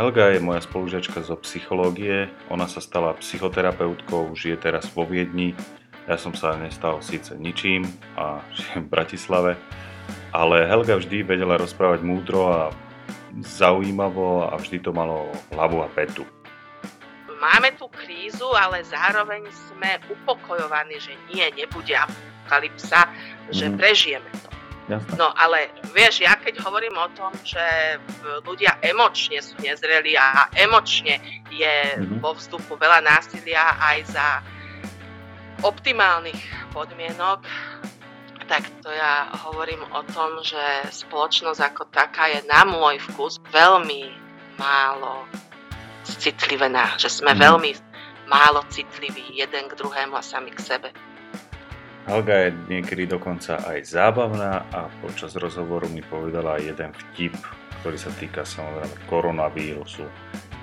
Helga je moja spolužiačka zo psychológie, ona sa stala psychoterapeutkou, žije teraz vo Viedni. Ja som sa nestal síce ničím a žijem v Bratislave, ale Helga vždy vedela rozprávať múdro a zaujímavo a vždy to malo hlavu a petu. Máme tú krízu, ale zároveň sme upokojovaní, že nie, nebude apokalypsa, že mm. prežijeme to. Jasne. No ale vieš, ja keď hovorím o tom, že ľudia emočne sú nezreli a emočne je mm-hmm. vo vstupu veľa násilia aj za optimálnych podmienok, tak to ja hovorím o tom, že spoločnosť ako taká je na môj vkus veľmi málo citlivená, že sme mm. veľmi málo citliví jeden k druhému a sami k sebe. Helga je niekedy dokonca aj zábavná a počas rozhovoru mi povedala aj jeden vtip, ktorý sa týka samozrejme koronavírusu.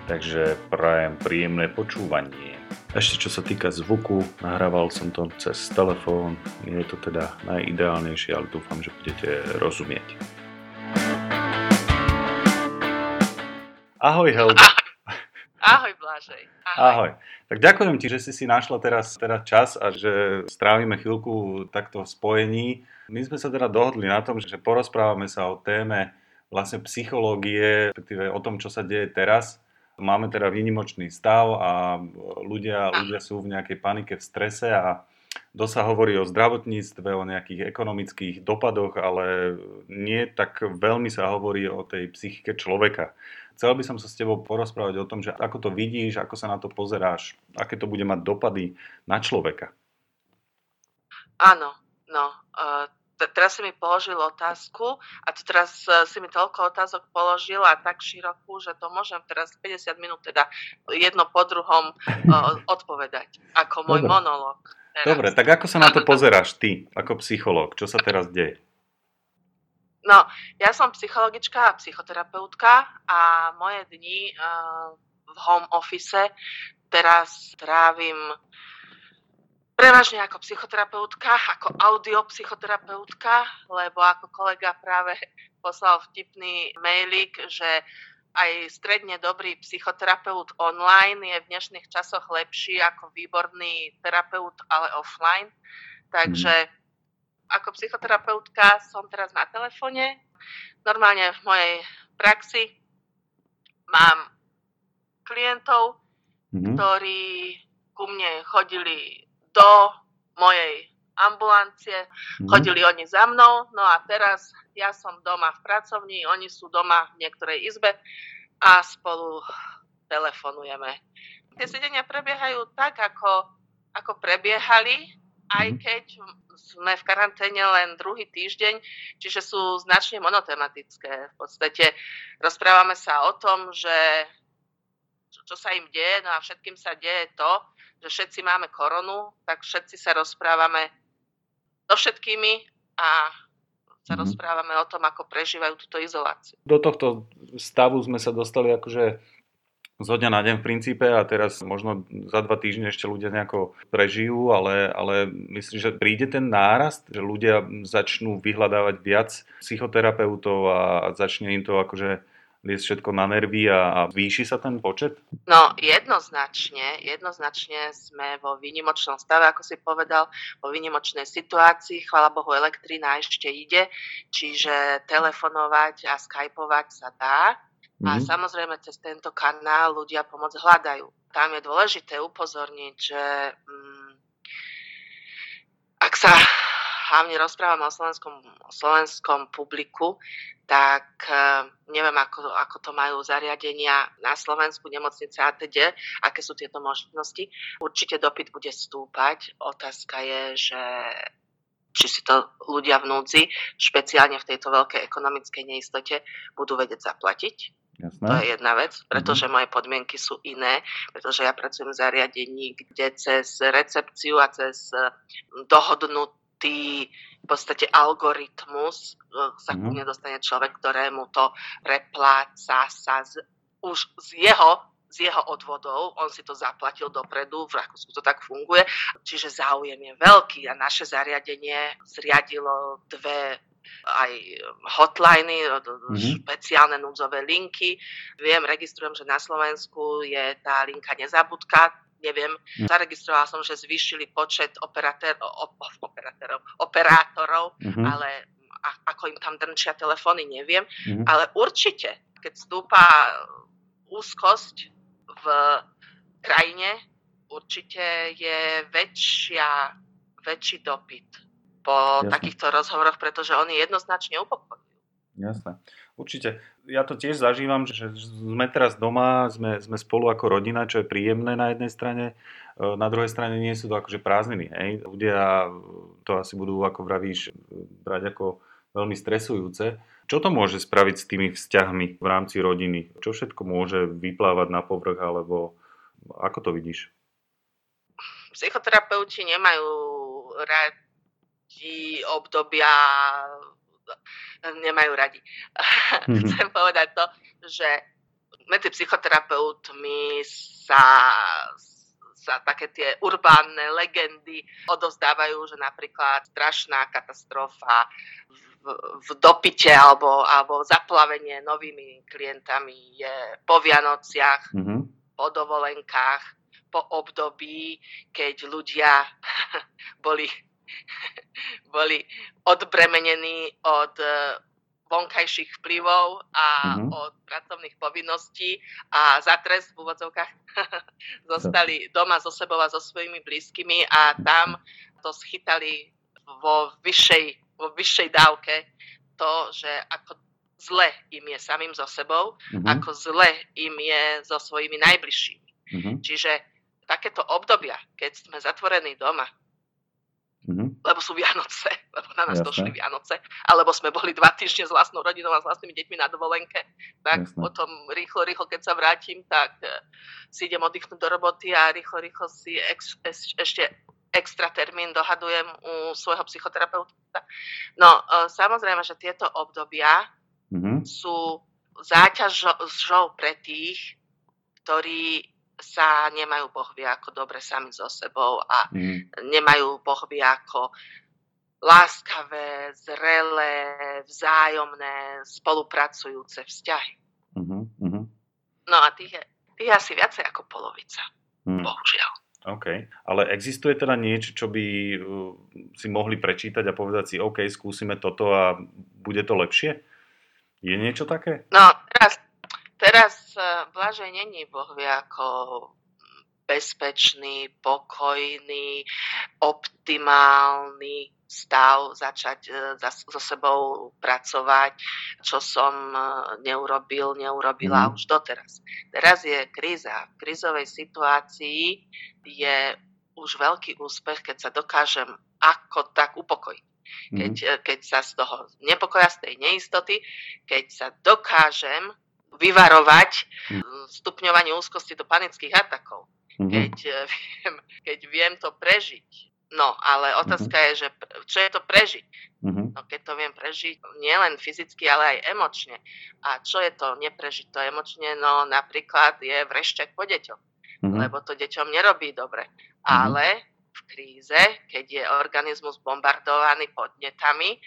Takže prajem príjemné počúvanie. Ešte čo sa týka zvuku, nahrával som to cez telefón, je to teda najideálnejšie, ale dúfam, že budete rozumieť. Ahoj Helga. Ahoj Blažej. Ahoj. Ahoj. Tak ďakujem ti, že si si našla teraz, teraz čas a že strávime chvíľku takto v spojení. My sme sa teda dohodli na tom, že porozprávame sa o téme vlastne psychológie, respektíve o tom, čo sa deje teraz. Máme teda výnimočný stav a ľudia, ľudia sú v nejakej panike, v strese a dosť sa hovorí o zdravotníctve, o nejakých ekonomických dopadoch, ale nie tak veľmi sa hovorí o tej psychike človeka. Chcel by som sa s tebou porozprávať o tom, že ako to vidíš, ako sa na to pozeráš, aké to bude mať dopady na človeka. Áno, no. Uh, teraz si mi položil otázku a to teraz uh, si mi toľko otázok položil a tak širokú, že to môžem teraz 50 minút teda jedno po druhom uh, odpovedať, ako môj Dobre. monológ. Dobre, tak ako sa na to pozeráš ty, ako psychológ? Čo sa teraz deje? No, ja som psychologička a psychoterapeutka a moje dni uh, v home office teraz trávim prevažne ako psychoterapeutka, ako audiopsychoterapeutka, lebo ako kolega práve poslal vtipný mailik, že aj stredne dobrý psychoterapeut online je v dnešných časoch lepší ako výborný terapeut, ale offline. Takže mm ako psychoterapeutka som teraz na telefóne. Normálne v mojej praxi mám klientov, mm-hmm. ktorí ku mne chodili do mojej ambulancie, mm-hmm. chodili oni za mnou, no a teraz ja som doma v pracovni, oni sú doma v niektorej izbe a spolu telefonujeme. Tie sedenia prebiehajú tak, ako, ako prebiehali, aj mhm. keď sme v karanténe len druhý týždeň, čiže sú značne monotematické. V podstate rozprávame sa o tom, že čo, sa im deje, no a všetkým sa deje to, že všetci máme koronu, tak všetci sa rozprávame so všetkými a sa mm-hmm. rozprávame o tom, ako prežívajú túto izoláciu. Do tohto stavu sme sa dostali akože zo dňa na deň v princípe a teraz možno za dva týždne ešte ľudia nejako prežijú, ale, ale myslím, že príde ten nárast, že ľudia začnú vyhľadávať viac psychoterapeutov a začne im to akože liesť všetko na nervy a, a zvýši sa ten počet? No jednoznačne, jednoznačne sme vo výnimočnom stave, ako si povedal, vo výnimočnej situácii, chvala Bohu, elektrina ešte ide, čiže telefonovať a skypovať sa dá, Mm-hmm. A mhm. samozrejme cez tento kanál ľudia pomoc hľadajú. Tam je dôležité upozorniť, že mm, ak sa hlavne rozprávame o slovenskom, o slovenskom publiku, tak uh, neviem, ako, ako to majú zariadenia na Slovensku, nemocnice a teda, aké sú tieto možnosti. Určite dopyt bude stúpať. Otázka je, že či si to ľudia v núdzi, špeciálne v tejto veľkej ekonomickej neistote, budú vedieť zaplatiť Jasné. To je jedna vec, pretože mm-hmm. moje podmienky sú iné, pretože ja pracujem v zariadení, kde cez recepciu a cez e, dohodnutý v podstate algoritmus e, sa mm-hmm. ku mne dostane človek, ktorému to prepláca sa z, už z jeho z jeho odvodov, on si to zaplatil dopredu, v Rakúsku to tak funguje, čiže záujem je veľký a naše zariadenie zriadilo dve aj hotliny, mm-hmm. špeciálne núdzové linky. Viem, registrujem, že na Slovensku je tá linka nezabudka, neviem, mm. zaregistrovala som, že zvýšili počet operatér, op, operátorov, operátorov mm-hmm. ale a, ako im tam drnčia telefóny, neviem. Mm-hmm. Ale určite, keď stúpa úzkosť v krajine, určite je väčšia, väčší dopyt po Jasne. takýchto rozhovoroch, pretože oni jednoznačne upokojujú. Jasné. Určite. Ja to tiež zažívam, že sme teraz doma, sme, sme spolu ako rodina, čo je príjemné na jednej strane. E, na druhej strane nie sú to akože prázdniny. Hej. Ľudia to asi budú, ako vravíš, brať ako veľmi stresujúce. Čo to môže spraviť s tými vzťahmi v rámci rodiny? Čo všetko môže vyplávať na povrch, alebo ako to vidíš? Psychoterapeuti nemajú radi obdobia nemajú radi. Mm-hmm. Chcem povedať to, že medzi psychoterapeutmi sa, sa také tie urbánne legendy odovzdávajú, že napríklad strašná katastrofa v, v dopite alebo, alebo zaplavenie novými klientami je po Vianociach, mm-hmm. po dovolenkách, po období, keď ľudia boli boli odbremenení od e, vonkajších vplyvov a mm-hmm. od pracovných povinností a za trest v úvodzovkách zostali doma so sebou a so svojimi blízkymi a tam to schytali vo vyššej, vo vyššej dávke to, že ako zle im je samým so sebou, mm-hmm. ako zle im je so svojimi najbližšími. Mm-hmm. Čiže takéto obdobia, keď sme zatvorení doma. Lebo sú Vianoce, lebo na nás Jasne. došli Vianoce, alebo sme boli dva týždne s vlastnou rodinou a s vlastnými deťmi na dovolenke, tak Jasne. potom rýchlo, rýchlo, keď sa vrátim, tak uh, si idem oddychnúť do roboty a rýchlo, rýchlo si ex, ex, ešte extra termín dohadujem u svojho psychoterapeuta. No, uh, samozrejme, že tieto obdobia mm-hmm. sú záťažou pre tých, ktorí sa nemajú Boh vie ako dobre sami so sebou a mm. nemajú Boh vie ako láskavé, zrelé, vzájomné, spolupracujúce vzťahy. Mm-hmm. No a tých je, tých je asi viacej ako polovica. Mm. Bohužiaľ. OK. Ale existuje teda niečo, čo by uh, si mohli prečítať a povedať si, OK, skúsime toto a bude to lepšie? Je niečo také? No, teraz Teraz e, Blažej není Boh vie ako bezpečný, pokojný, optimálny stav, začať e, so sebou pracovať, čo som e, neurobil, neurobila mm. už doteraz. Teraz je kríza. V krízovej situácii je už veľký úspech, keď sa dokážem ako tak upokojiť. Keď, mm. keď sa z toho nepokoja, z tej neistoty, keď sa dokážem vyvarovať mm. stupňovanie úzkosti do panických atakov. Mm-hmm. Keď, eh, viem, keď viem to prežiť. No, ale otázka mm-hmm. je, že čo je to prežiť? Mm-hmm. No, keď to viem prežiť nielen fyzicky, ale aj emočne. A čo je to neprežiť to emočne? No, napríklad je vrešťak po deťoch, mm-hmm. lebo to deťom nerobí dobre. Mm-hmm. Ale v kríze, keď je organizmus bombardovaný podnetami,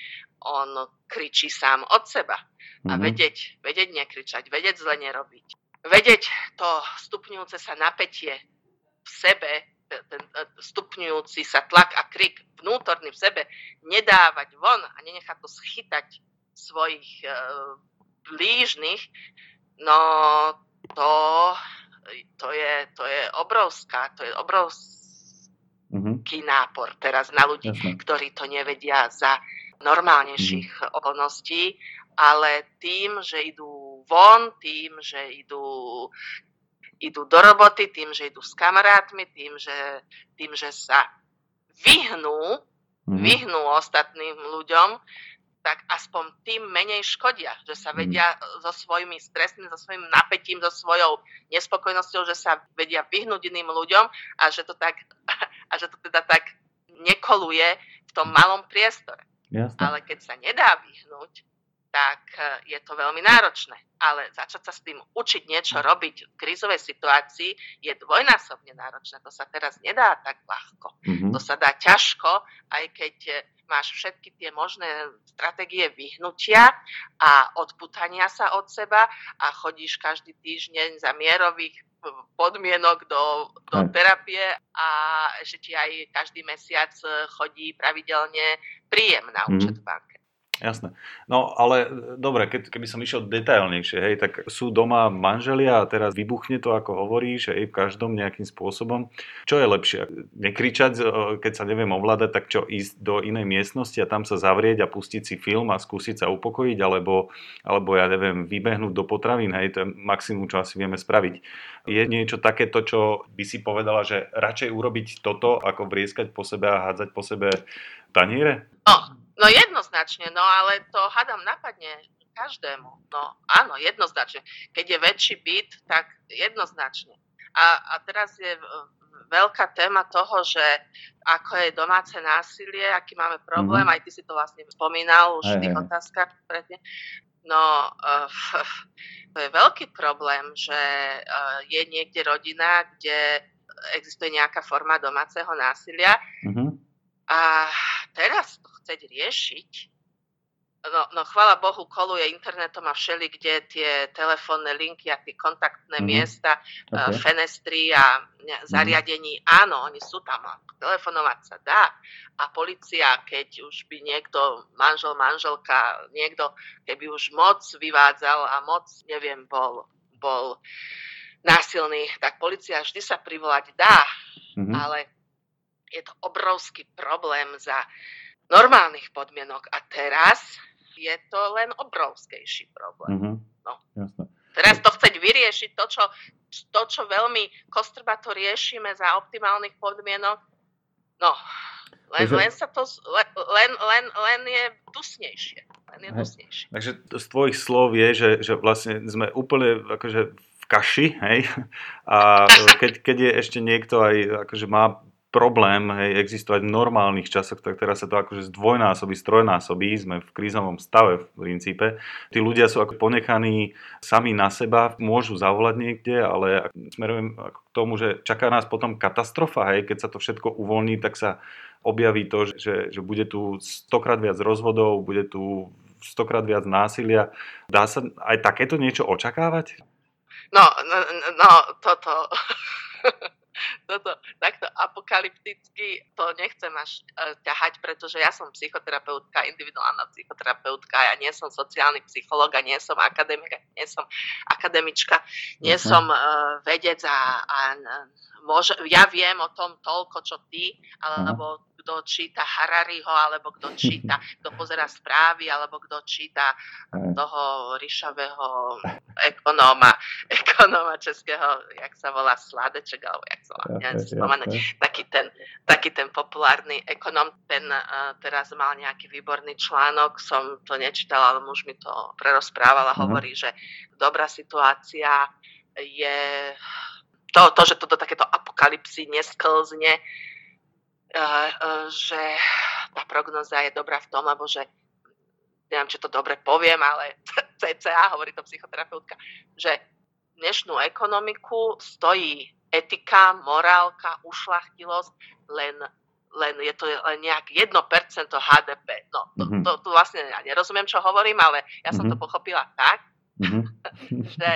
on kričí sám od seba. A mm-hmm. vedieť, vedieť nekričať, vedieť zle nerobiť. Vedieť to stupňujúce sa napätie v sebe, ten stupňujúci sa tlak a krik vnútorný v sebe, nedávať von a nenechať to schytať svojich e, blížnych, no to, to, je, to je obrovská, to je obrovský mm-hmm. nápor teraz na ľudí, Jasne. ktorí to nevedia za normálnejších mm-hmm. okolností ale tým, že idú von, tým, že idú, idú do roboty, tým, že idú s kamarátmi, tým, že, tým, že sa vyhnú, mm-hmm. vyhnú ostatným ľuďom, tak aspoň tým menej škodia, že sa vedia so svojimi stresmi, so svojím napätím, so svojou nespokojnosťou, že sa vedia vyhnúť iným ľuďom a že to, tak, a že to teda tak nekoluje v tom malom priestore. Jasne. Ale keď sa nedá vyhnúť, tak e, je to veľmi náročné. Ale začať sa s tým učiť niečo robiť v krízovej situácii je dvojnásobne náročné. To sa teraz nedá tak ľahko. Mm-hmm. To sa dá ťažko, aj keď e, máš všetky tie možné stratégie vyhnutia a odputania sa od seba a chodíš každý týždeň za mierových podmienok do, do terapie a ešte ti aj každý mesiac chodí pravidelne príjem na účet v banke. Jasné. No ale dobre, keď, keby som išiel detailnejšie, hej, tak sú doma manželia a teraz vybuchne to, ako hovoríš, hej, v každom nejakým spôsobom. Čo je lepšie? Nekričať, e, keď sa neviem ovládať, tak čo ísť do inej miestnosti a tam sa zavrieť a pustiť si film a skúsiť sa upokojiť, alebo, alebo ja neviem, vybehnúť do potravín, hej, to je maximum, čo asi vieme spraviť. Je niečo takéto, čo by si povedala, že radšej urobiť toto, ako vrieskať po sebe a hádzať po sebe taniere? No, No jednoznačne, no ale to hadam napadne každému. No áno, jednoznačne. Keď je väčší byt, tak jednoznačne. A, a teraz je veľká téma toho, že ako je domáce násilie, aký máme problém, mm-hmm. aj ty si to vlastne spomínal už v tých otázkach predtým. No, uh, to je veľký problém, že uh, je niekde rodina, kde existuje nejaká forma domáceho násilia. Mm-hmm. A teraz chceť riešiť, no, no chvála Bohu, koluje internetom a všeli, kde tie telefónne linky a tie kontaktné mm-hmm. miesta, okay. fenestry a zariadení, mm-hmm. áno, oni sú tam, telefonovať sa dá. A policia, keď už by niekto, manžel, manželka, niekto, keby už moc vyvádzal a moc, neviem, bol, bol násilný, tak policia vždy sa privolať dá, mm-hmm. ale je to obrovský problém za normálnych podmienok a teraz je to len obrovskejší problém. Mm-hmm. No. Jasne. Teraz to chceť vyriešiť, to čo, to, čo veľmi kostrbato riešime za optimálnych podmienok, no, len, Takže... len sa to, len, len, len je dusnejšie. Len je dusnejšie. Takže z tvojich slov je, že, že vlastne sme úplne akože v kaši, hej, a keď, keď je ešte niekto aj akože má problém hej, existovať v normálnych časoch, tak teraz sa to akože zdvojnásobí, strojnásobí, sme v krízovom stave v princípe. Tí ľudia sú ako ponechaní sami na seba, môžu zavolať niekde, ale smerujem k tomu, že čaká nás potom katastrofa, hej, keď sa to všetko uvoľní, tak sa objaví to, že, že bude tu stokrát viac rozvodov, bude tu stokrát viac násilia. Dá sa aj takéto niečo očakávať? No, no, no toto toto takto apokalypticky to nechcem až uh, ťahať, pretože ja som psychoterapeutka, individuálna psychoterapeutka, ja nie som sociálny psychológ a nie som akademika, nie som akademička, nie uh-huh. som uh, vedec a, a môže, ja viem o tom toľko, čo ty, alebo kto číta Harariho, alebo kto číta, kto pozera správy, alebo kto číta toho ríšavého ekonóma, ekonóma českého, jak sa volá Sladeček, alebo jak sa volá, neviem taký ten, taký ten populárny ekonóm, ten uh, teraz mal nejaký výborný článok, som to nečítala, ale muž mi to prerozprával a mhm. hovorí, že dobrá situácia je to, to, že to do takéto apokalipsy nesklzne, že tá prognoza je dobrá v tom, alebo že neviem, či to dobre poviem, ale CCA, hovorí to psychoterapeutka, že dnešnú ekonomiku stojí etika, morálka, ušlachtilosť, len, len je to len nejak 1% HDP. No, to, mm-hmm. to, to vlastne ja nerozumiem, čo hovorím, ale ja som mm-hmm. to mhm. pochopila tak, mm-hmm. že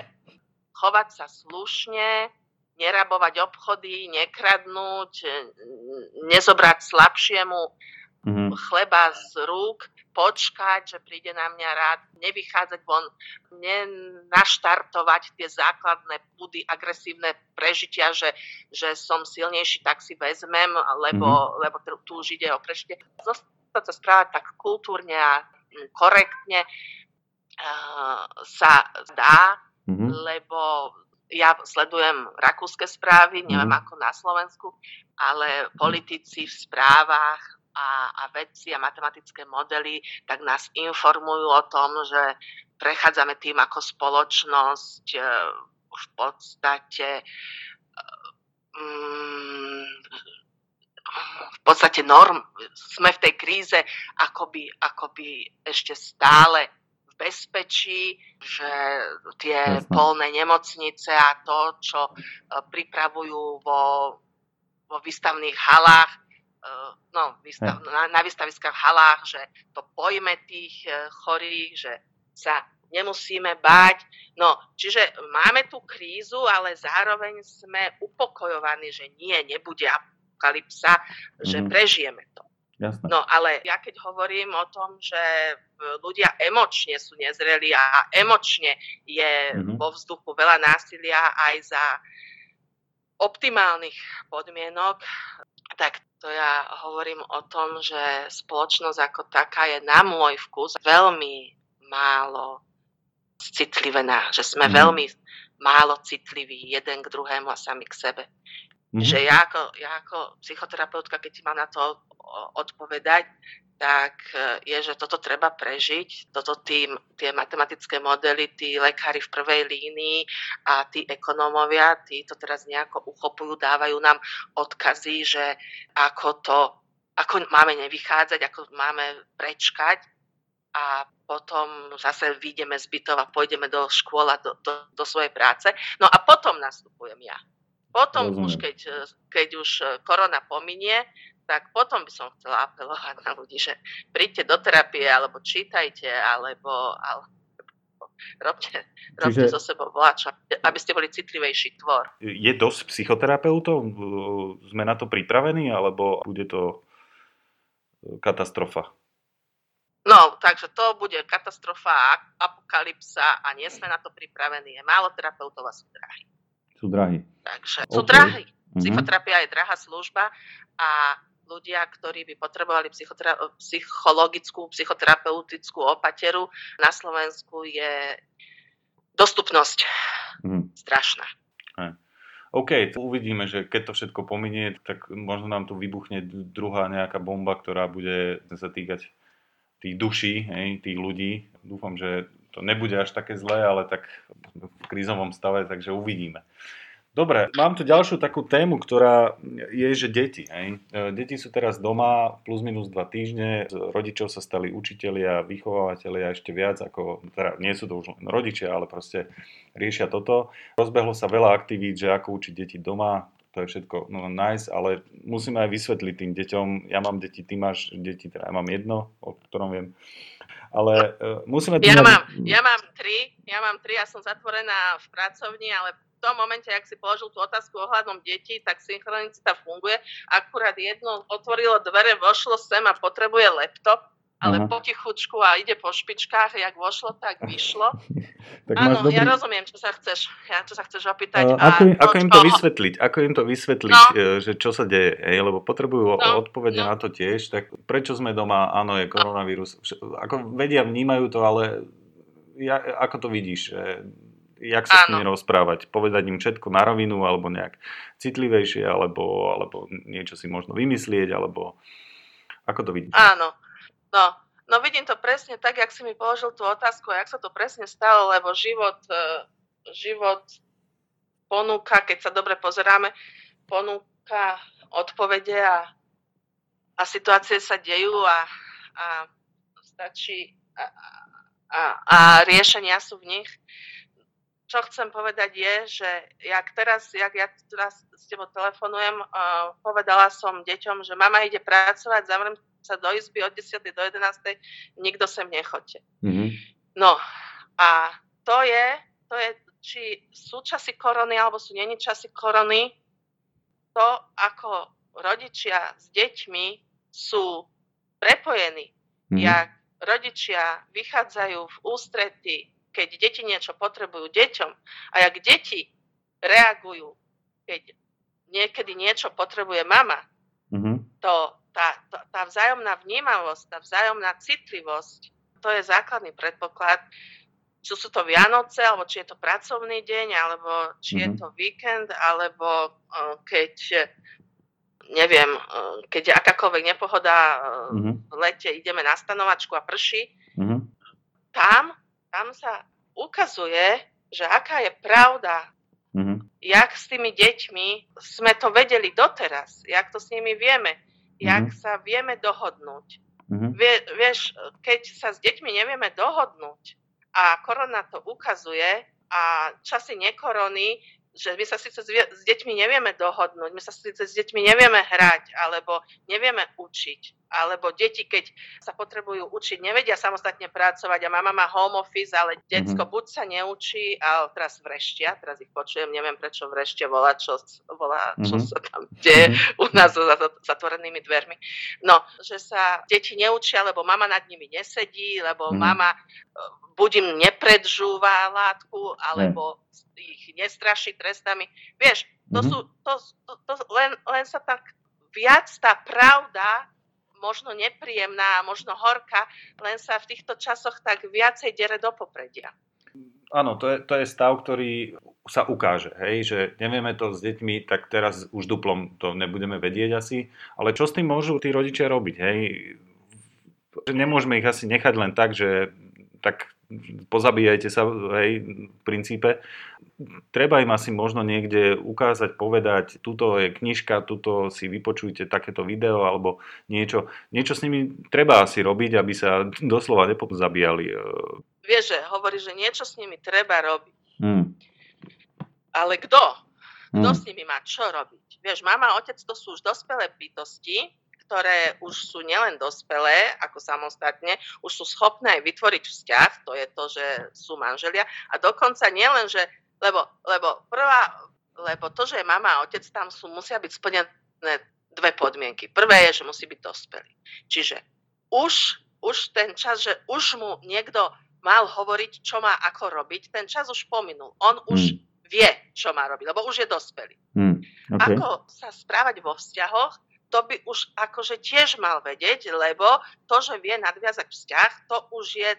chovať sa slušne, nerabovať obchody, nekradnúť, nezobrať slabšiemu mm-hmm. chleba z rúk, počkať, že príde na mňa rád, nevychádzať von, nenaštartovať tie základné budy, agresívne prežitia, že, že som silnejší, tak si vezmem, lebo, mm-hmm. lebo tu už ide o prežitie. Zostať sa správať tak kultúrne a korektne uh, sa dá, mm-hmm. lebo ja sledujem rakúske správy, neviem mm. ako na Slovensku, ale politici v správach a, a vedci a matematické modely tak nás informujú o tom, že prechádzame tým ako spoločnosť e, v podstate mm, v podstate norm, sme v tej kríze akoby, akoby ešte stále bezpečí, že tie Jasne. polné nemocnice a to, čo e, pripravujú vo, vo výstavných halách, e, no, výstav, na, na výstaviských halách, že to pojme tých e, chorých, že sa nemusíme báť. No, čiže máme tú krízu, ale zároveň sme upokojovaní, že nie, nebude apokalypsa, mm-hmm. že mhm. prežijeme to. Jasne. No ale ja keď hovorím o tom, že ľudia emočne sú nezreli a emočne je mm-hmm. vo vzduchu veľa násilia aj za optimálnych podmienok, tak to ja hovorím o tom, že spoločnosť ako taká je na môj vkus veľmi málo citlivená, že sme mm-hmm. veľmi málo citliví jeden k druhému a sami k sebe. Mm-hmm. Že ja ako, ja ako psychoterapeutka, keď ti mám na to odpovedať, tak e, je, že toto treba prežiť. Toto tým, tie matematické modely, tí lekári v prvej línii a tí ekonómovia, tí to teraz nejako uchopujú, dávajú nám odkazy, že ako to, ako máme nevychádzať, ako máme prečkať a potom zase vyjdeme z bytov a pôjdeme do škôl a do, do, do svojej práce. No a potom nastupujem ja. Potom Rozumiem. už, keď, keď už korona pominie, tak potom by som chcela apelovať na ľudí, že príďte do terapie, alebo čítajte, alebo, alebo robte, robte Čiže... so sebou vláča, aby ste boli citlivejší tvor. Je dosť psychoterapeutov? Sme na to pripravení, alebo bude to katastrofa? No, takže to bude katastrofa, apokalypsa a nie sme na to pripravení. Je málo terapeutov a sú drahí sú drahí. Takže okay. sú drahí. Mhm. Psychoterapia je drahá služba a ľudia, ktorí by potrebovali psychotera- psychologickú, psychoterapeutickú opateru, na Slovensku je dostupnosť mm. strašná. OK, uvidíme, že keď to všetko pominie, tak možno nám tu vybuchne druhá nejaká bomba, ktorá bude sa týkať tých duší, hej, tých ľudí. Dúfam, že to nebude až také zlé, ale tak v krízovom stave, takže uvidíme. Dobre, mám tu ďalšiu takú tému, ktorá je, že deti. Hej. E, deti sú teraz doma plus minus dva týždne, z rodičov sa stali učitelia, vychovávateľia ešte viac, ako, teda nie sú to už len rodičia, ale proste riešia toto. Rozbehlo sa veľa aktivít, že ako učiť deti doma, to je všetko no, nice, ale musíme aj vysvetliť tým deťom, ja mám deti, ty máš deti, teda ja mám jedno, o ktorom viem, ale uh, musíme... Ja, mám, ja mám tri, ja mám tri, ja som zatvorená v pracovni, ale v tom momente, ak si položil tú otázku ohľadom detí, tak synchronicita funguje. Akurát jedno otvorilo dvere, vošlo sem a potrebuje laptop, ale uh-huh. potichučku a ide po špičkách, jak vošlo, tak vyšlo. tak Áno, dobrý... ja rozumiem, čo sa chceš, ja, čo sa chceš opýtať. Uh, ako, im, ako im to vysvetliť? Ako im to vysvetliť, no. E, že čo sa deje? Ej, lebo potrebujú no. odpovede no. na to tiež. Tak prečo sme doma? Áno, je koronavírus. Ako vedia, vnímajú to, ale ja, ako to vidíš? Jak sa Áno. s nimi rozprávať? Povedať im všetko na rovinu, alebo nejak citlivejšie, alebo, alebo niečo si možno vymyslieť, alebo ako to vidíš? Áno. No, no vidím to presne tak, jak si mi položil tú otázku a jak sa to presne stalo, lebo život, e, život ponúka, keď sa dobre pozeráme, ponúka odpovede a, a situácie sa dejú a, a stačí a, a, a riešenia sú v nich. Čo chcem povedať je, že jak teraz, jak ja teraz s tebou telefonujem, uh, povedala som deťom, že mama ide pracovať, zavriem sa do izby od 10. do 11. nikto sem nechoďte. Mm-hmm. No a to je, to je, či sú časy korony alebo sú není časy korony, to ako rodičia s deťmi sú prepojení, mm-hmm. jak rodičia vychádzajú v ústrety, keď deti niečo potrebujú deťom a jak deti reagujú, keď niekedy niečo potrebuje mama, mm-hmm. to tá, tá, vzájomná vnímavosť, tá vzájomná citlivosť, to je základný predpoklad, či sú to Vianoce, alebo či je to pracovný deň, alebo či mm-hmm. je mhm. to víkend, alebo uh, keď neviem, uh, keď je akákoľvek nepohoda uh, mm-hmm. v lete, ideme na stanovačku a prší, mm-hmm. tam, tam sa ukazuje, že aká je pravda, mm-hmm. jak s tými deťmi sme to vedeli doteraz, jak to s nimi vieme jak mm-hmm. sa vieme dohodnúť. Mm-hmm. Vie, vieš, keď sa s deťmi nevieme dohodnúť, a korona to ukazuje a časy nekorony že my sa síce s deťmi nevieme dohodnúť, my sa síce s deťmi nevieme hrať, alebo nevieme učiť, alebo deti, keď sa potrebujú učiť, nevedia samostatne pracovať a mama má home office, ale detsko mm-hmm. buď sa neučí, a teraz vreštia, teraz ich počujem, neviem prečo vreštia, volá, čo, volá, čo mm-hmm. sa tam deje mm-hmm. u nás za zatvorenými dvermi. No, že sa deti neučia, lebo mama nad nimi nesedí, lebo mm-hmm. mama buď im nepredžúva látku, alebo ich nestraší trestami. Vieš, to mm-hmm. sú, to, to, to len, len sa tak viac tá pravda, možno nepríjemná, možno horká, len sa v týchto časoch tak viacej dere do popredia. Áno, to je, to je stav, ktorý sa ukáže, hej, že nevieme to s deťmi, tak teraz už duplom to nebudeme vedieť asi, ale čo s tým môžu tí rodičia robiť, hej? Nemôžeme ich asi nechať len tak, že tak pozabíjajte sa, hej, v princípe. Treba im asi možno niekde ukázať, povedať, tuto je knižka, tuto si vypočujte takéto video alebo niečo. Niečo s nimi treba asi robiť, aby sa doslova nepozabíjali. Vieš, že hovorí, že niečo s nimi treba robiť. Hmm. Ale kto? Kto hmm. s nimi má čo robiť? Vieš, mama a otec to sú už dospelé bytosti, ktoré už sú nielen dospelé, ako samostatne, už sú schopné aj vytvoriť vzťah, to je to, že sú manželia a dokonca nielen, že, lebo, lebo prvá, lebo to, že je mama a otec, tam sú, musia byť splnené dve podmienky. Prvé je, že musí byť dospelý. Čiže už, už ten čas, že už mu niekto mal hovoriť, čo má ako robiť, ten čas už pominul. On už mm. vie, čo má robiť, lebo už je dospelý. Mm, okay. Ako sa správať vo vzťahoch, to by už akože tiež mal vedieť, lebo to, že vie nadviazať vzťah, to už je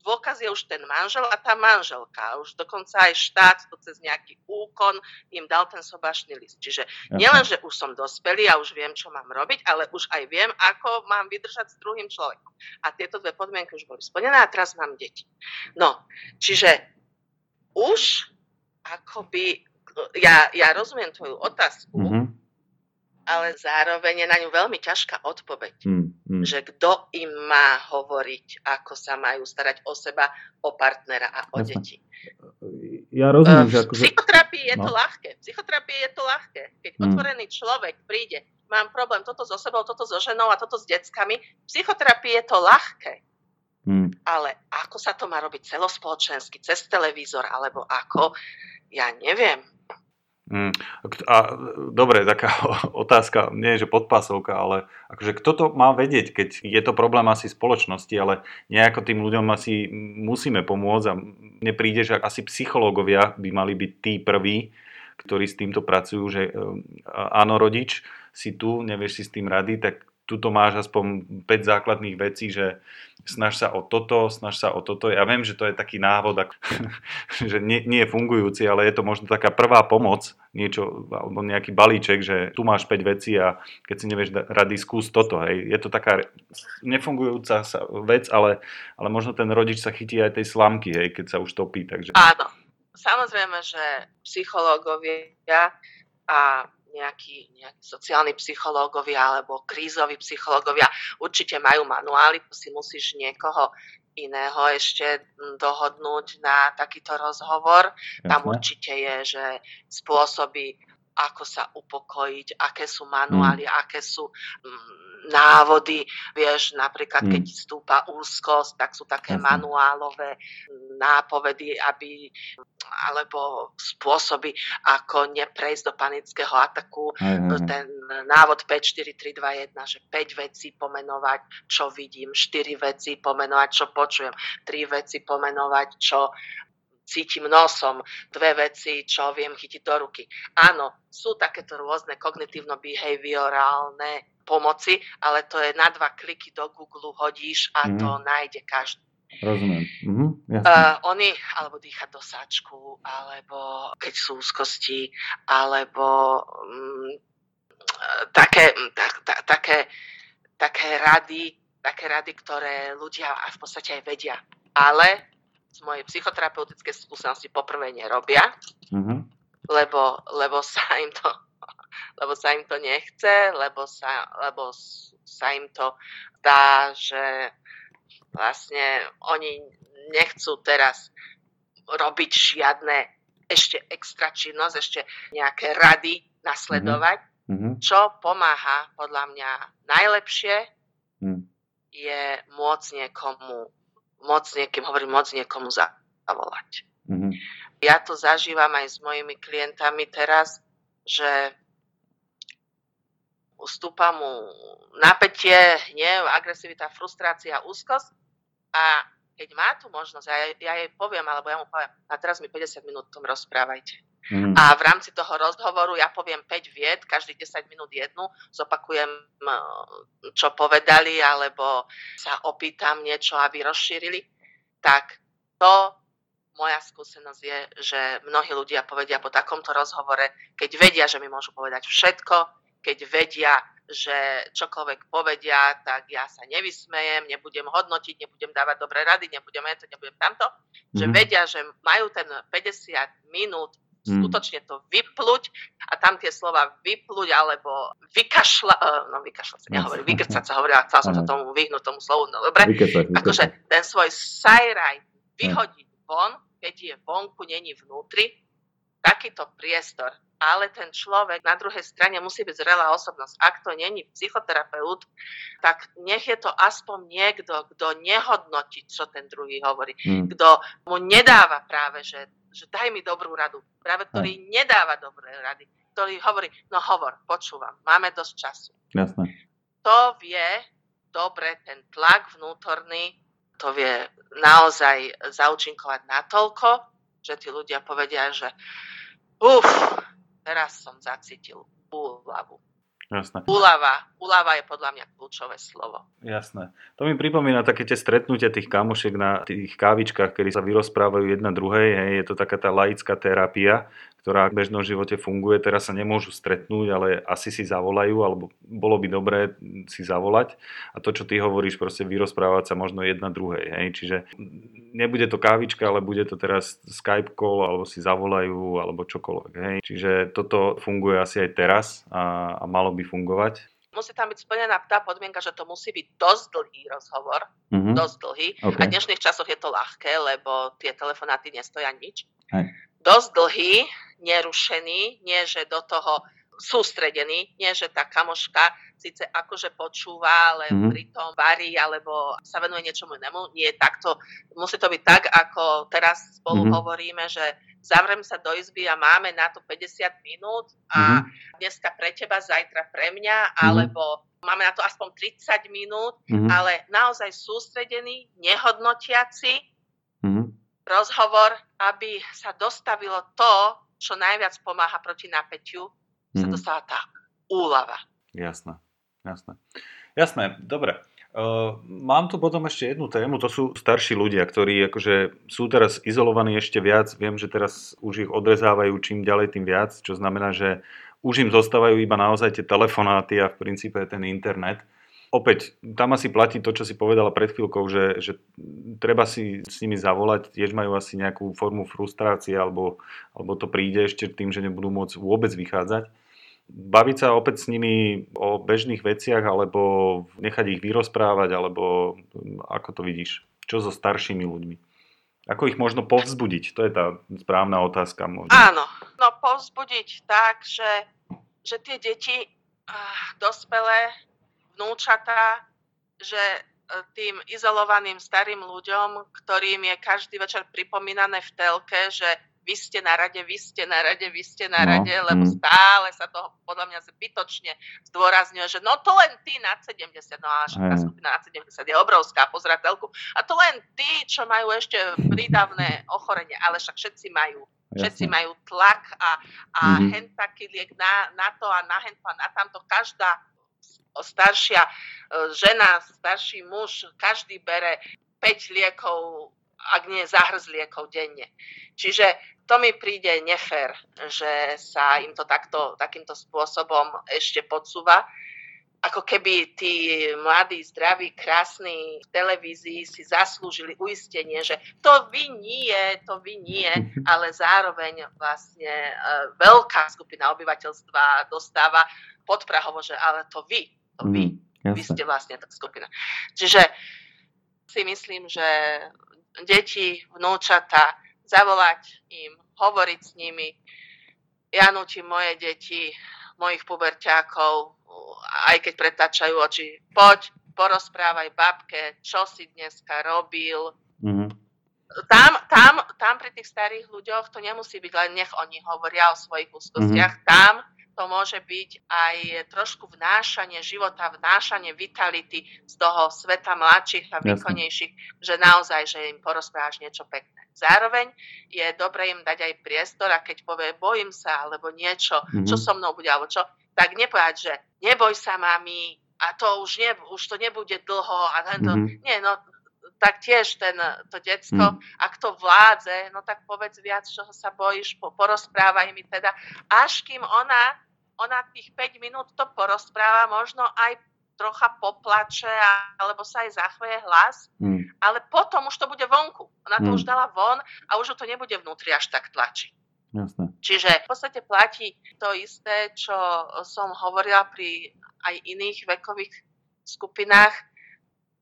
dôkaz je už ten manžel a tá manželka. Už dokonca aj štát to cez nejaký úkon im dal ten sobašný list. Čiže nielen, že už som dospelý a už viem, čo mám robiť, ale už aj viem, ako mám vydržať s druhým človekom. A tieto dve podmienky už boli splnené a teraz mám deti. No, čiže už akoby, ja, ja rozumiem tvoju otázku, mm-hmm ale zároveň je na ňu veľmi ťažká odpoveď. Mm, mm. Že kto im má hovoriť, ako sa majú starať o seba, o partnera a o Jasne. deti. Ja rozumiem, v že akože... psychoterapii je no. to ľahké. V psychoterapii je to ľahké. Keď mm. otvorený človek príde, mám problém toto so sebou, toto so ženou a toto s deckami, v psychoterapii je to ľahké. Mm. Ale ako sa to má robiť celospoločensky, cez televízor, alebo ako, ja neviem. Mm, a dobre, taká otázka, nie je, že podpásovka, ale akože kto to má vedieť, keď je to problém asi spoločnosti, ale nejako tým ľuďom asi musíme pomôcť a mne príde, že asi psychológovia by mali byť tí prví, ktorí s týmto pracujú, že e, áno, rodič, si tu, nevieš si s tým rady, tak tuto máš aspoň 5 základných vecí, že snaž sa o toto, snaž sa o toto. Ja viem, že to je taký návod, že nie, nie je fungujúci, ale je to možno taká prvá pomoc, niečo, alebo nejaký balíček, že tu máš 5 vecí a keď si nevieš rady, skús toto. Hej. Je to taká nefungujúca vec, ale, ale možno ten rodič sa chytí aj tej slamky, hej, keď sa už topí. Takže... Áno, samozrejme, že psychológovia a nejakí, nejakí sociálni psychológovia alebo krízoví psychológovia určite majú manuály, tu si musíš niekoho iného ešte dohodnúť na takýto rozhovor. Jasne. Tam určite je, že spôsoby, ako sa upokojiť, aké sú manuály, mm. aké sú mm, návody. Vieš, napríklad, mm. keď stúpa úzkosť, tak sú také Jasne. manuálové nápovedy, aby alebo spôsoby, ako neprejsť do panického ataku. Aj, Ten návod 5, 4, 3, 2, 1, že 5 vecí pomenovať, čo vidím, 4 veci pomenovať, čo počujem, 3 veci pomenovať, čo cítim nosom, dve veci, čo viem chytiť do ruky. Áno, sú takéto rôzne kognitívno-behaviorálne pomoci, ale to je na dva kliky do Google hodíš a mm. to nájde každý. Rozumiem. Mhm, uh, oni, alebo dýchať do sáčku, alebo keď sú úzkosti, alebo um, také, tak, tak, také, také rady, také rady, ktoré ľudia v podstate aj vedia. Ale z mojej psychoterapeutickej skúsenosti poprvé nerobia, mm-hmm. lebo, lebo sa im to lebo sa im to nechce, lebo sa, lebo sa im to dá, že vlastne oni nechcú teraz robiť žiadne ešte extra činnosť, ešte nejaké rady nasledovať. Mm-hmm. Čo pomáha podľa mňa najlepšie, mm. je môcť niekomu, môcť niekým, hovorím, môcť niekomu zavolať. Mm-hmm. Ja to zažívam aj s mojimi klientami teraz, že ustúpa mu napätie, hnev, agresivita, frustrácia, úzkosť a keď má tu možnosť, ja, ja jej poviem, alebo ja mu poviem, a teraz mi 50 minút tom rozprávajte. Mm. A v rámci toho rozhovoru ja poviem 5 vied, každý 10 minút jednu, zopakujem, čo povedali, alebo sa opýtam niečo, aby rozšírili. Tak to moja skúsenosť je, že mnohí ľudia povedia po takomto rozhovore, keď vedia, že mi môžu povedať všetko, keď vedia, že čokoľvek povedia, tak ja sa nevysmejem, nebudem hodnotiť, nebudem dávať dobré rady, nebudem to, nebudem tamto. Mm-hmm. Že mhm. vedia, že majú ten 50 minút mm. skutočne to vypluť a tam tie slova vypluť alebo vykašľa, uh, no vykašľa sa nehovorí, vykrcať sa hovorí, ale chcel som sa tomu vyhnúť tomu slovu, no dobre, vykecať, vykecať. akože ten svoj sajraj vyhodiť von, keď je vonku, není vnútri, takýto priestor ale ten človek na druhej strane musí byť zrelá osobnosť. Ak to není psychoterapeut, tak nech je to aspoň niekto, kto nehodnotí, čo ten druhý hovorí. Hmm. Kto mu nedáva práve, že, že daj mi dobrú radu. Práve ktorý hmm. nedáva dobré rady. Ktorý hovorí, no hovor, počúvam, máme dosť času. Jasne. To vie dobre ten tlak vnútorný, to vie naozaj zaučinkovať natoľko, že tí ľudia povedia, že uf, teraz som zacítil úľavu. Jasné. Úlava. Úlava je podľa mňa kľúčové slovo. Jasné. To mi pripomína také tie stretnutia tých kamošiek na tých kávičkách, ktorí sa vyrozprávajú jedna druhej. Hej. Je to taká tá laická terapia, ktorá v bežnom živote funguje. Teraz sa nemôžu stretnúť, ale asi si zavolajú, alebo bolo by dobré si zavolať. A to, čo ty hovoríš, proste vyrozprávať sa možno jedna druhej. Hej. Čiže nebude to kávička, ale bude to teraz Skype call, alebo si zavolajú, alebo čokoľvek. Hej. Čiže toto funguje asi aj teraz a, a malo by fungovať musí tam byť splnená tá podmienka, že to musí byť dosť dlhý rozhovor, mm-hmm. dosť dlhý. Okay. A v dnešných časoch je to ľahké, lebo tie telefonáty nestoja nič. Hej. Dosť dlhý, nerušený, nie že do toho sústredený, nie že tá kamoška síce akože počúva, ale mm-hmm. pritom varí alebo sa venuje niečomu inému. Nie, takto, musí to byť tak, ako teraz spolu mm-hmm. hovoríme, že zavrem sa do izby a máme na to 50 minút a mm-hmm. dneska pre teba, zajtra pre mňa, mm-hmm. alebo máme na to aspoň 30 minút, mm-hmm. ale naozaj sústredený, nehodnotiaci. Rozhovor, aby sa dostavilo to, čo najviac pomáha proti napätiu, mm-hmm. sa mhm. dostala tá úlava. Jasné, jasné. Jasné, dobre. Uh, mám tu potom ešte jednu tému, to sú starší ľudia, ktorí akože sú teraz izolovaní ešte viac. Viem, že teraz už ich odrezávajú čím ďalej, tým viac, čo znamená, že už im zostávajú iba naozaj tie telefonáty a v princípe ten internet opäť, tam asi platí to, čo si povedala pred chvíľkou, že, že treba si s nimi zavolať, tiež majú asi nejakú formu frustrácie, alebo, alebo to príde ešte tým, že nebudú môcť vôbec vychádzať. Baviť sa opäť s nimi o bežných veciach, alebo nechať ich vyrozprávať, alebo ako to vidíš? Čo so staršími ľuďmi? Ako ich možno povzbudiť? To je tá správna otázka. Možno. Áno, no povzbudiť tak, že, že tie deti, dospelé, vnúčatá, že e, tým izolovaným starým ľuďom, ktorým je každý večer pripomínané v telke, že vy ste na rade, vy ste na rade, vy ste na no, rade, lebo mm. stále sa to podľa mňa zbytočne zdôrazňuje, že no to len ty na 70, no a tá skupina na 70 je obrovská, telku. A to len tí, čo majú ešte prídavné ochorenie, ale však všetci majú. Všetci majú tlak a, a mm-hmm. hen taký liek na, na to a na hen a na tamto. Každá staršia e, žena, starší muž, každý bere 5 liekov, ak nie zahrz liekov denne. Čiže to mi príde nefér, že sa im to takto, takýmto spôsobom ešte podsúva. Ako keby tí mladí, zdraví, krásni v televízii si zaslúžili uistenie, že to vy nie, to vy nie, ale zároveň vlastne e, veľká skupina obyvateľstva dostáva podprahovo, že ale to vy, vy. Mm, vy ste vlastne tá skupina. Čiže si myslím, že deti, vnúčata, zavolať im, hovoriť s nimi. Ja nutím moje deti, mojich puberťákov, aj keď pretáčajú oči, poď, porozprávaj babke, čo si dneska robil. Mm-hmm. Tam, tam, tam pri tých starých ľuďoch to nemusí byť len nech oni hovoria o svojich úzkostiach. Mm-hmm. Tam to môže byť aj trošku vnášanie života, vnášanie vitality z toho sveta mladších a výkonnejších, že naozaj, že im porozprávaš niečo pekné. Zároveň je dobre im dať aj priestor a keď povie bojím sa alebo niečo, mm-hmm. čo so mnou bude alebo čo, tak nepovedať, že neboj sa mami a to už, ne, už to nebude dlho a to, mm-hmm. nie, no tak tiež ten, to decko, mm. ak to vládze, no tak povedz viac, čoho sa bojíš, po, porozprávaj mi teda, až kým ona, ona tých 5 minút to porozpráva, možno aj trocha poplače alebo sa aj zachveje hlas, mm. ale potom už to bude vonku. Ona to mm. už dala von a už to nebude vnútri až tak tlačiť. Jasne. Čiže v podstate platí to isté, čo som hovorila pri aj iných vekových skupinách,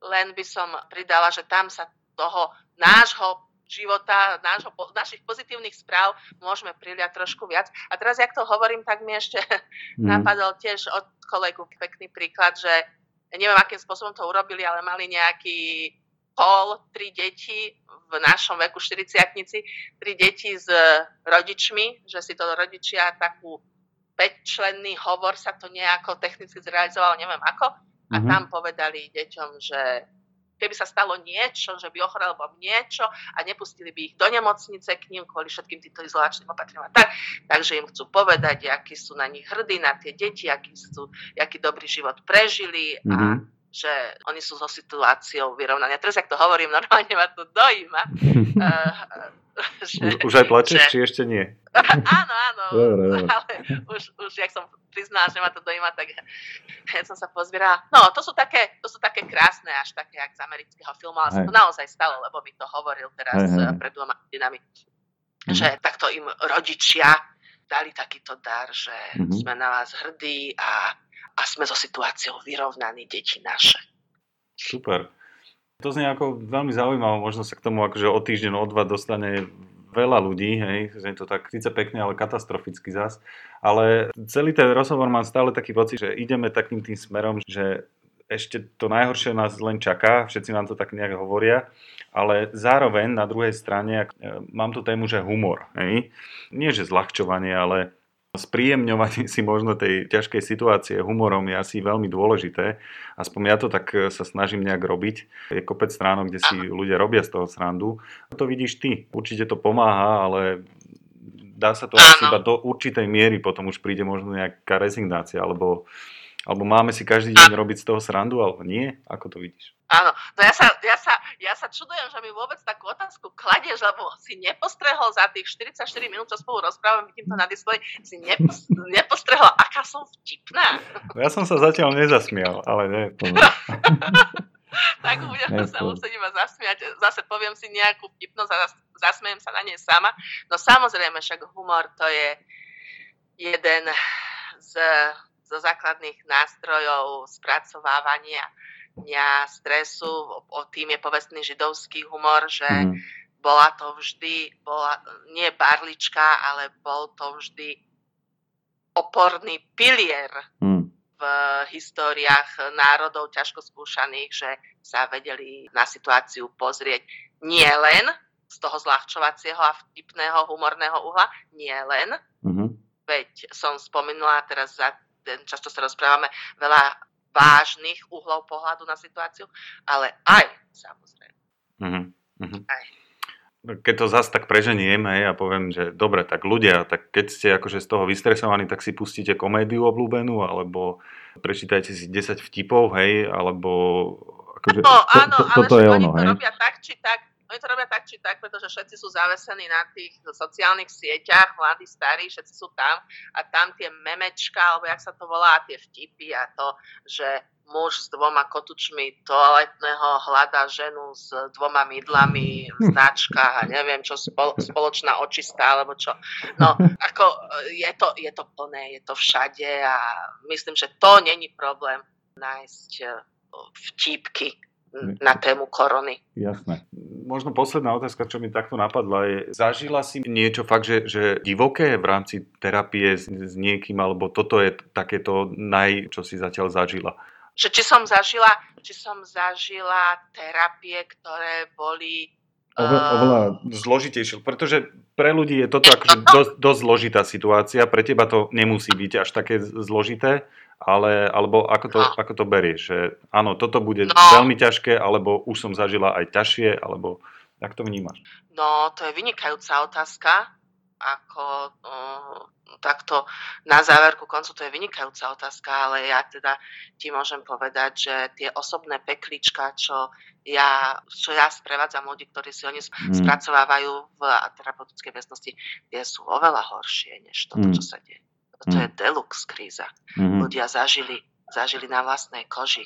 len by som pridala, že tam sa toho nášho života, nášho, našich pozitívnych správ môžeme priliať trošku viac. A teraz, jak to hovorím, tak mi ešte mm. napadol tiež od kolegu pekný príklad, že neviem, akým spôsobom to urobili, ale mali nejaký pol, tri deti v našom veku, 40 tri deti s rodičmi, že si to rodičia takú 5-členný hovor sa to nejako technicky zrealizovalo, neviem ako. A mm-hmm. tam povedali deťom, že keby sa stalo niečo, že by ochorel alebo niečo a nepustili by ich do nemocnice k ním kvôli všetkým týmto izolačným opatreniam tak, takže im chcú povedať, akí sú na nich hrdí, na tie deti, aký, sú, aký dobrý život prežili mm-hmm. a mhm. že oni sú so situáciou vyrovnaní. A teraz, ak to hovorím, normálne ma to dojíma. uh, že, už aj plačeš, že... či ešte nie? áno, áno, dobre, dobre. ale už, už, jak som priznala, že ma to dojíma, tak ja som sa pozbierala. No, to sú také, to sú také krásne, až také, jak z amerického filmu, ale sa to naozaj stalo, lebo mi to hovoril teraz hej, hej. pred dvoma hodinami, mm. že takto im rodičia dali takýto dar, že mm-hmm. sme na vás hrdí a, a sme so situáciou vyrovnaní, deti naše. Super. To znie ako veľmi zaujímavé, možno sa k tomu akože o týždeň, o dva dostane veľa ľudí, hej, je to tak síce pekne, ale katastroficky zas. Ale celý ten rozhovor mám stále taký pocit, že ideme takým tým smerom, že ešte to najhoršie nás len čaká, všetci nám to tak nejak hovoria, ale zároveň na druhej strane e, mám tu tému, že humor. Hej? Nie, že zľahčovanie, ale spríjemňovanie si možno tej ťažkej situácie humorom je asi veľmi dôležité. Aspoň ja to tak e, sa snažím nejak robiť. Je kopec stránok, kde si ľudia robia z toho srandu. To vidíš ty. Určite to pomáha, ale dá sa to asi iba do určitej miery, potom už príde možno nejaká rezignácia, alebo alebo máme si každý deň robiť z toho srandu, alebo nie? Ako to vidíš? Áno, no ja sa, ja, sa, ja sa čudujem, že mi vôbec takú otázku kladieš, lebo si nepostrehol za tých 44 minút, čo spolu rozprávam, vidím to na displeji, si nepos, nepostrehol, aká som vtipná. No ja som sa zatiaľ nezasmial, ale nie. tak budem sa musieť iba zasmiať. Zase poviem si nejakú vtipnosť a zasmiem sa na nej sama. No samozrejme, však humor to je jeden z zo základných nástrojov spracovávania dňa stresu. O tým je povestný židovský humor, že mm. bola to vždy, bola, nie barlička, ale bol to vždy oporný pilier mm. v históriách národov ťažko skúšaných, že sa vedeli na situáciu pozrieť nie len z toho zľahčovacieho a vtipného humorného uhla, nie len, mm-hmm. veď som spomenula teraz za často sa rozprávame veľa vážnych uhlov pohľadu na situáciu, ale aj samozrejme. Mm-hmm. Aj. Keď to zase tak preženiem hej, a poviem, že dobre, tak ľudia, tak keď ste akože z toho vystresovaní, tak si pustíte komédiu obľúbenú, alebo prečítajte si 10 vtipov, hej, alebo akože, no, áno, to, to, toto ale je ono, to hej. robia tak či tak oni to robia tak či tak, pretože všetci sú zavesení na tých sociálnych sieťach, mladí, starí, všetci sú tam a tam tie memečka, alebo jak sa to volá, tie vtipy a to, že muž s dvoma kotučmi toaletného hľadá ženu s dvoma mydlami, značka a neviem čo, spoločná očistá alebo čo. No, ako je to, je to plné, je to všade a myslím, že to není problém nájsť eh, vtipky na tému korony. Jasné. Možno posledná otázka, čo mi takto napadla, je, zažila si niečo fakt, že, že divoké v rámci terapie s, s niekým, alebo toto je takéto naj, čo si zatiaľ zažila? Že či som zažila, či som zažila terapie, ktoré boli Oveľa, oveľa zložitejšie, pretože pre ľudí je toto akože dosť, dosť zložitá situácia, pre teba to nemusí byť až také zložité, ale, alebo ako to, no. ako to berieš, že áno, toto bude no. veľmi ťažké, alebo už som zažila aj ťažšie, alebo jak to vnímaš? No, to je vynikajúca otázka, ako uh, takto na záver ku koncu to je vynikajúca otázka, ale ja teda ti môžem povedať, že tie osobné peklička, čo ja, čo ja sprevádzam ľudí, ktorí si oni mm. spracovávajú v terapeutickej väznosti, tie sú oveľa horšie, než toto, mm. čo sa deje. To mm. je deluxe kríza. Mm. Ľudia zažili, zažili na vlastnej koži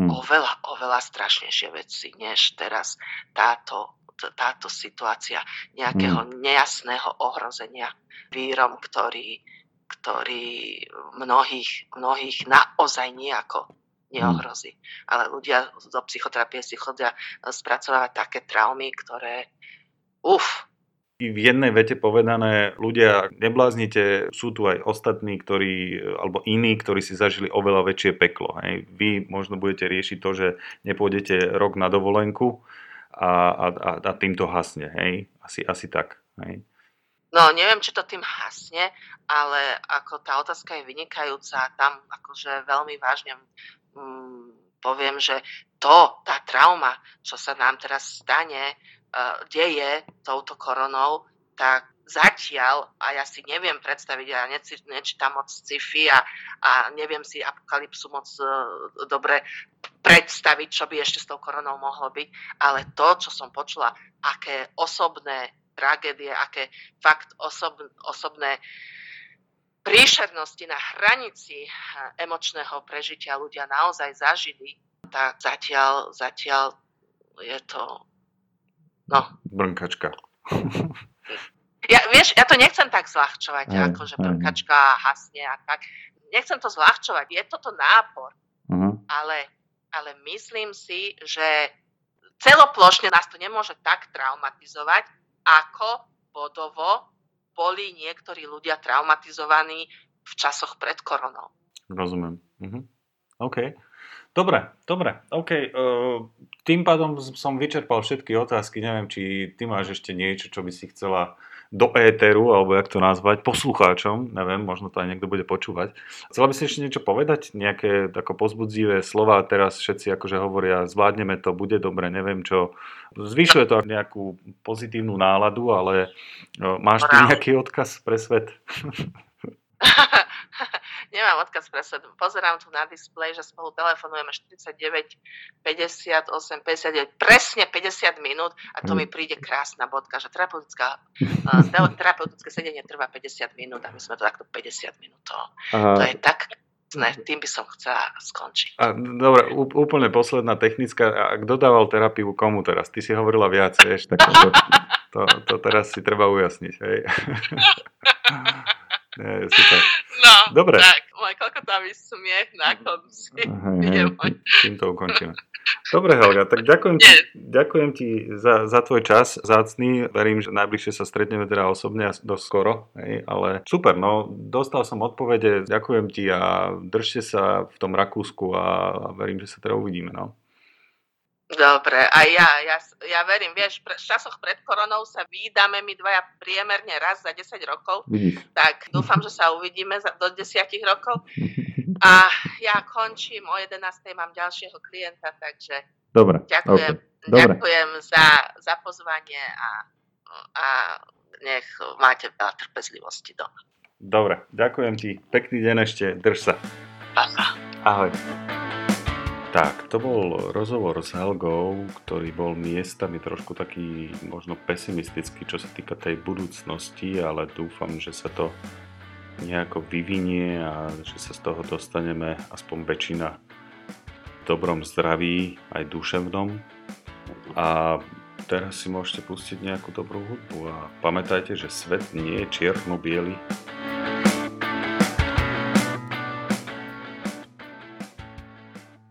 mm. oveľa, oveľa strašnejšie veci, než teraz táto, táto situácia nejakého mm. nejasného ohrozenia vírom, ktorý, ktorý mnohých, mnohých naozaj nejako neohrozí. Ale ľudia do psychoterapie si chodia spracovať také traumy, ktoré uf, v jednej vete povedané, ľudia, nebláznite, sú tu aj ostatní, ktorí, alebo iní, ktorí si zažili oveľa väčšie peklo. Hej. Vy možno budete riešiť to, že nepôjdete rok na dovolenku a, a, a tým to hasne. Hej. Asi, asi tak. Hej. No, neviem, či to tým hasne, ale ako tá otázka je vynikajúca, tam akože veľmi vážne mm, poviem, že to, tá trauma, čo sa nám teraz stane, deje touto koronou, tak zatiaľ, a ja si neviem predstaviť, ja neci, nečítam moc sci-fi a, a neviem si apokalypsu moc uh, dobre predstaviť, čo by ešte s tou koronou mohlo byť, ale to, čo som počula, aké osobné tragédie, aké fakt osob, osobné príšernosti na hranici emočného prežitia ľudia naozaj zažili, tak zatiaľ, zatiaľ je to No. Brnkačka. Ja, vieš, ja to nechcem tak zľahčovať, aj, ako že brnkačka hasne a tak. Nechcem to zľahčovať, je toto nápor. Uh-huh. Ale, ale myslím si, že celoplošne nás to nemôže tak traumatizovať, ako bodovo boli niektorí ľudia traumatizovaní v časoch pred koronou. Rozumiem. Uh-huh. OK. Dobre, dobre, OK. Uh, tým pádom som vyčerpal všetky otázky. Neviem, či ty máš ešte niečo, čo by si chcela do éteru, alebo jak to nazvať, poslucháčom, neviem, možno to aj niekto bude počúvať. Chcela by si ešte niečo povedať? Nejaké tako pozbudzivé slova, teraz všetci akože hovoria, zvládneme to, bude dobre, neviem čo. Zvyšuje to nejakú pozitívnu náladu, ale no, máš tu nejaký odkaz pre svet? nemám odkaz pre sebe. Pozerám tu na displej, že spolu telefonujeme 49, 58, 59, presne 50 minút a to mi príde krásna bodka, že terapeutická, uh, terapeutické sedenie trvá 50 minút a my sme to takto 50 minút. To, to je tak Ne, tým by som chcela skončiť. A, dobre, úplne posledná technická. A kto dával terapiu komu teraz? Ty si hovorila viac, vieš, tak to, to, to teraz si treba ujasniť. Hej. Nie, super. No, Dobre. tak, môj kokotavý smiech na konci. Hej, hej, tým to ukončíme. Dobre, Helga, tak ďakujem ti, ďakujem ti za, za tvoj čas zácný. Verím, že najbližšie sa stretneme teda osobne dosť skoro, hej, ale super, no dostal som odpovede, ďakujem ti a držte sa v tom Rakúsku a, a verím, že sa teda uvidíme, no. Dobre, a ja, ja, ja verím, vieš, v časoch pred koronou sa vydáme my dvaja priemerne raz za 10 rokov, tak dúfam, že sa uvidíme za, do 10 rokov. A ja končím, o 11. mám ďalšieho klienta, takže Dobre, ďakujem, okay. Dobre. ďakujem za, za pozvanie a, a nech máte veľa trpezlivosti doma. Dobre, ďakujem ti, pekný deň ešte, drž sa. Pa, Ahoj. Tak, to bol rozhovor s Helgou, ktorý bol miestami trošku taký možno pesimistický, čo sa týka tej budúcnosti, ale dúfam, že sa to nejako vyvinie a že sa z toho dostaneme aspoň väčšina v dobrom zdraví, aj duševnom. A teraz si môžete pustiť nejakú dobrú hudbu a pamätajte, že svet nie je čierno-biely,